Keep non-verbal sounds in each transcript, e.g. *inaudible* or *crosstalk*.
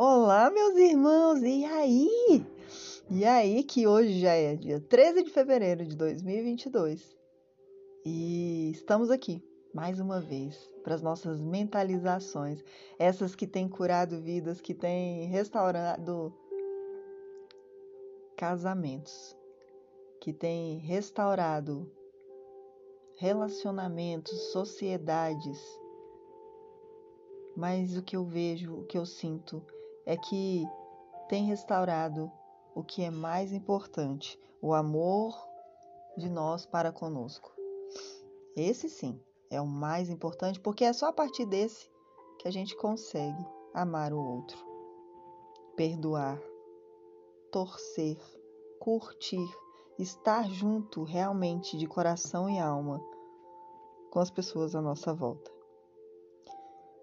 Olá, meus irmãos, e aí? E aí, que hoje já é dia 13 de fevereiro de 2022 e estamos aqui mais uma vez para as nossas mentalizações, essas que têm curado vidas, que têm restaurado casamentos, que têm restaurado relacionamentos, sociedades. Mas o que eu vejo, o que eu sinto é que tem restaurado o que é mais importante, o amor de nós para conosco. Esse sim é o mais importante, porque é só a partir desse que a gente consegue amar o outro, perdoar, torcer, curtir, estar junto realmente de coração e alma com as pessoas à nossa volta.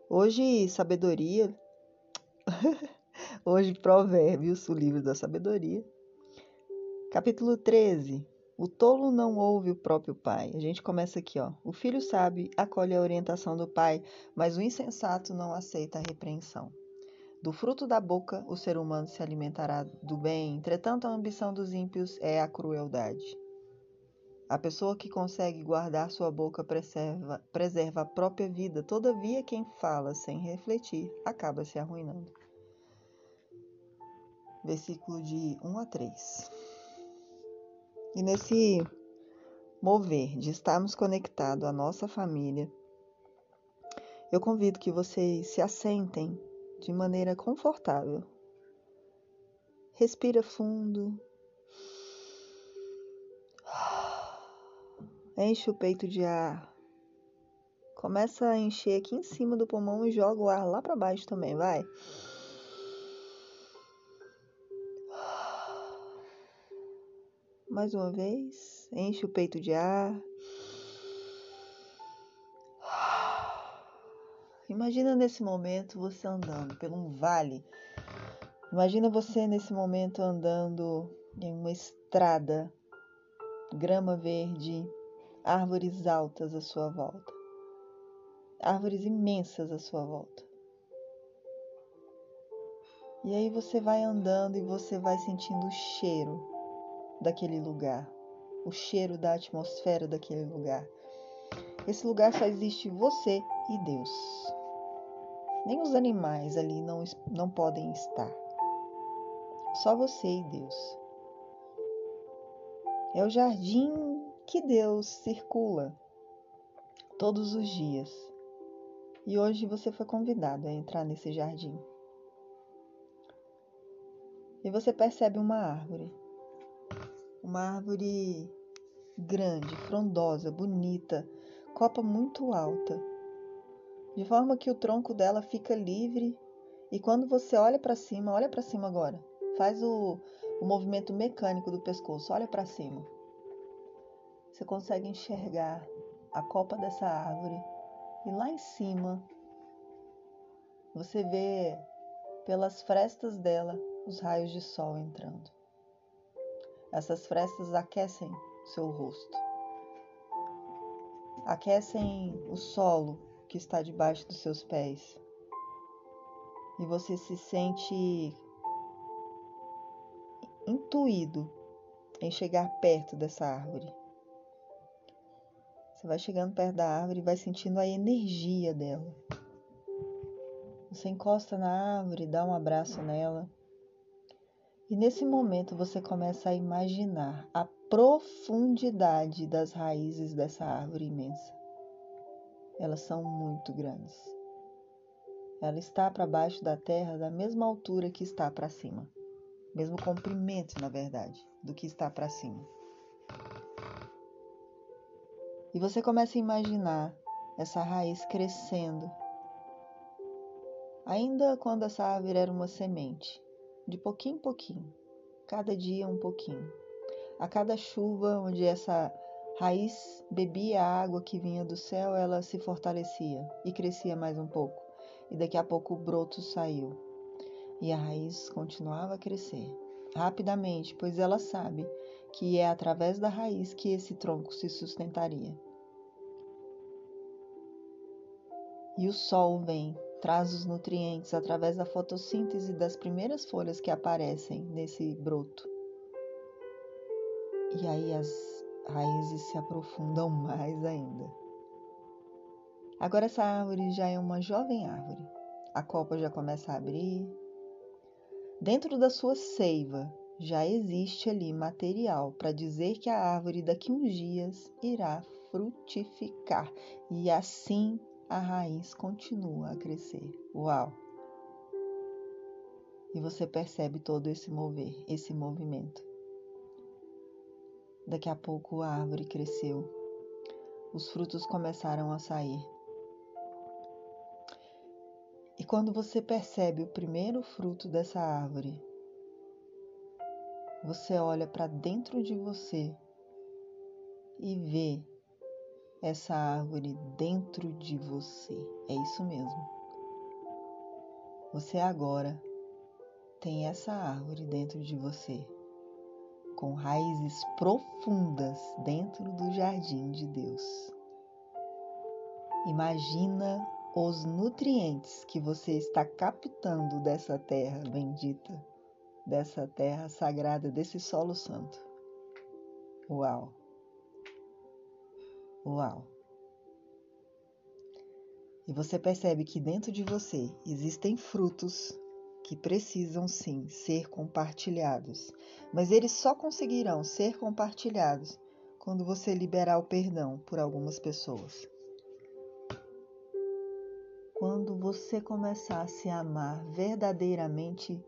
Hoje, sabedoria. *laughs* Hoje, Provérbios, o livro da sabedoria. Capítulo 13. O tolo não ouve o próprio pai. A gente começa aqui, ó. O filho sabe acolhe a orientação do pai, mas o insensato não aceita a repreensão. Do fruto da boca o ser humano se alimentará do bem, entretanto a ambição dos ímpios é a crueldade. A pessoa que consegue guardar sua boca preserva, preserva a própria vida, todavia quem fala sem refletir acaba se arruinando. Versículo de 1 a 3. E nesse mover de estarmos conectados à nossa família, eu convido que vocês se assentem de maneira confortável. Respira fundo. Enche o peito de ar. Começa a encher aqui em cima do pulmão e joga o ar lá para baixo também, vai. Mais uma vez, enche o peito de ar. Imagina nesse momento você andando por um vale. Imagina você nesse momento andando em uma estrada, grama verde, árvores altas à sua volta, árvores imensas à sua volta. E aí você vai andando e você vai sentindo o cheiro daquele lugar, o cheiro da atmosfera daquele lugar. Esse lugar só existe você e Deus. Nem os animais ali não, não podem estar. Só você e Deus. É o jardim que Deus circula todos os dias. E hoje você foi convidado a entrar nesse jardim. E você percebe uma árvore. Uma árvore grande, frondosa, bonita, copa muito alta de forma que o tronco dela fica livre e quando você olha para cima, olha para cima agora, faz o, o movimento mecânico do pescoço, olha para cima. Você consegue enxergar a copa dessa árvore e lá em cima você vê pelas frestas dela os raios de sol entrando. Essas frestas aquecem seu rosto, aquecem o solo que está debaixo dos seus pés. E você se sente intuído em chegar perto dessa árvore. Você vai chegando perto da árvore e vai sentindo a energia dela. Você encosta na árvore, dá um abraço nela. E nesse momento você começa a imaginar a profundidade das raízes dessa árvore imensa elas são muito grandes. Ela está para baixo da terra da mesma altura que está para cima, mesmo comprimento, na verdade, do que está para cima. E você começa a imaginar essa raiz crescendo. Ainda quando essa árvore era uma semente, de pouquinho em pouquinho, cada dia um pouquinho. A cada chuva onde essa raiz bebia a água que vinha do céu, ela se fortalecia e crescia mais um pouco. E daqui a pouco o broto saiu. E a raiz continuava a crescer rapidamente, pois ela sabe que é através da raiz que esse tronco se sustentaria. E o sol vem traz os nutrientes através da fotossíntese das primeiras folhas que aparecem nesse broto. E aí as raízes se aprofundam *laughs* mais ainda. Agora essa árvore já é uma jovem árvore. A copa já começa a abrir. Dentro da sua seiva já existe ali material para dizer que a árvore daqui uns dias irá frutificar e assim a raiz continua a crescer. Uau! E você percebe todo esse mover, esse movimento. Daqui a pouco a árvore cresceu, os frutos começaram a sair. E quando você percebe o primeiro fruto dessa árvore, você olha para dentro de você e vê essa árvore dentro de você. É isso mesmo. Você agora tem essa árvore dentro de você, com raízes profundas dentro do jardim de Deus. Imagina os nutrientes que você está captando dessa terra bendita dessa terra sagrada, desse solo santo. Uau! Uau! E você percebe que dentro de você existem frutos que precisam sim ser compartilhados, mas eles só conseguirão ser compartilhados quando você liberar o perdão por algumas pessoas. Quando você começar a se amar verdadeiramente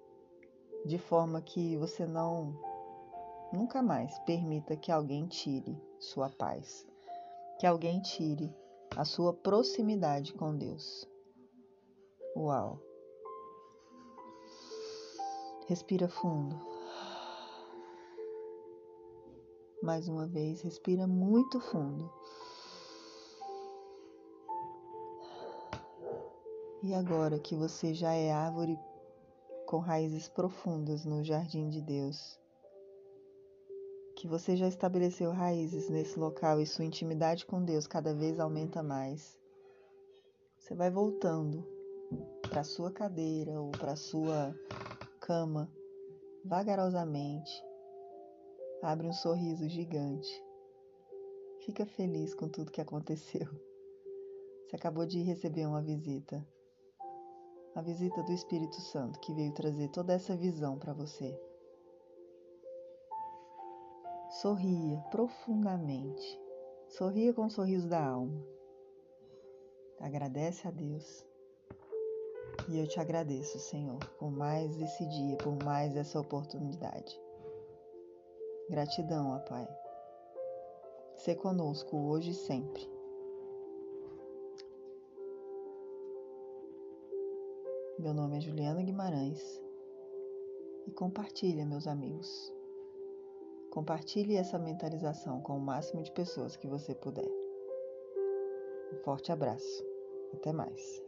de forma que você não nunca mais permita que alguém tire sua paz, que alguém tire a sua proximidade com Deus. Uau. Respira fundo. Mais uma vez, respira muito fundo. E agora que você já é árvore com raízes profundas no jardim de Deus. Que você já estabeleceu raízes nesse local e sua intimidade com Deus cada vez aumenta mais. Você vai voltando para sua cadeira ou para sua cama vagarosamente. Abre um sorriso gigante. Fica feliz com tudo que aconteceu. Você acabou de receber uma visita a visita do Espírito Santo que veio trazer toda essa visão para você. Sorria profundamente. Sorria com o sorriso da alma. Agradece a Deus. E eu te agradeço, Senhor, por mais esse dia, por mais essa oportunidade. Gratidão, ó Pai. Ser conosco hoje e sempre. Meu nome é Juliana Guimarães e compartilha, meus amigos. Compartilhe essa mentalização com o máximo de pessoas que você puder. Um forte abraço. Até mais.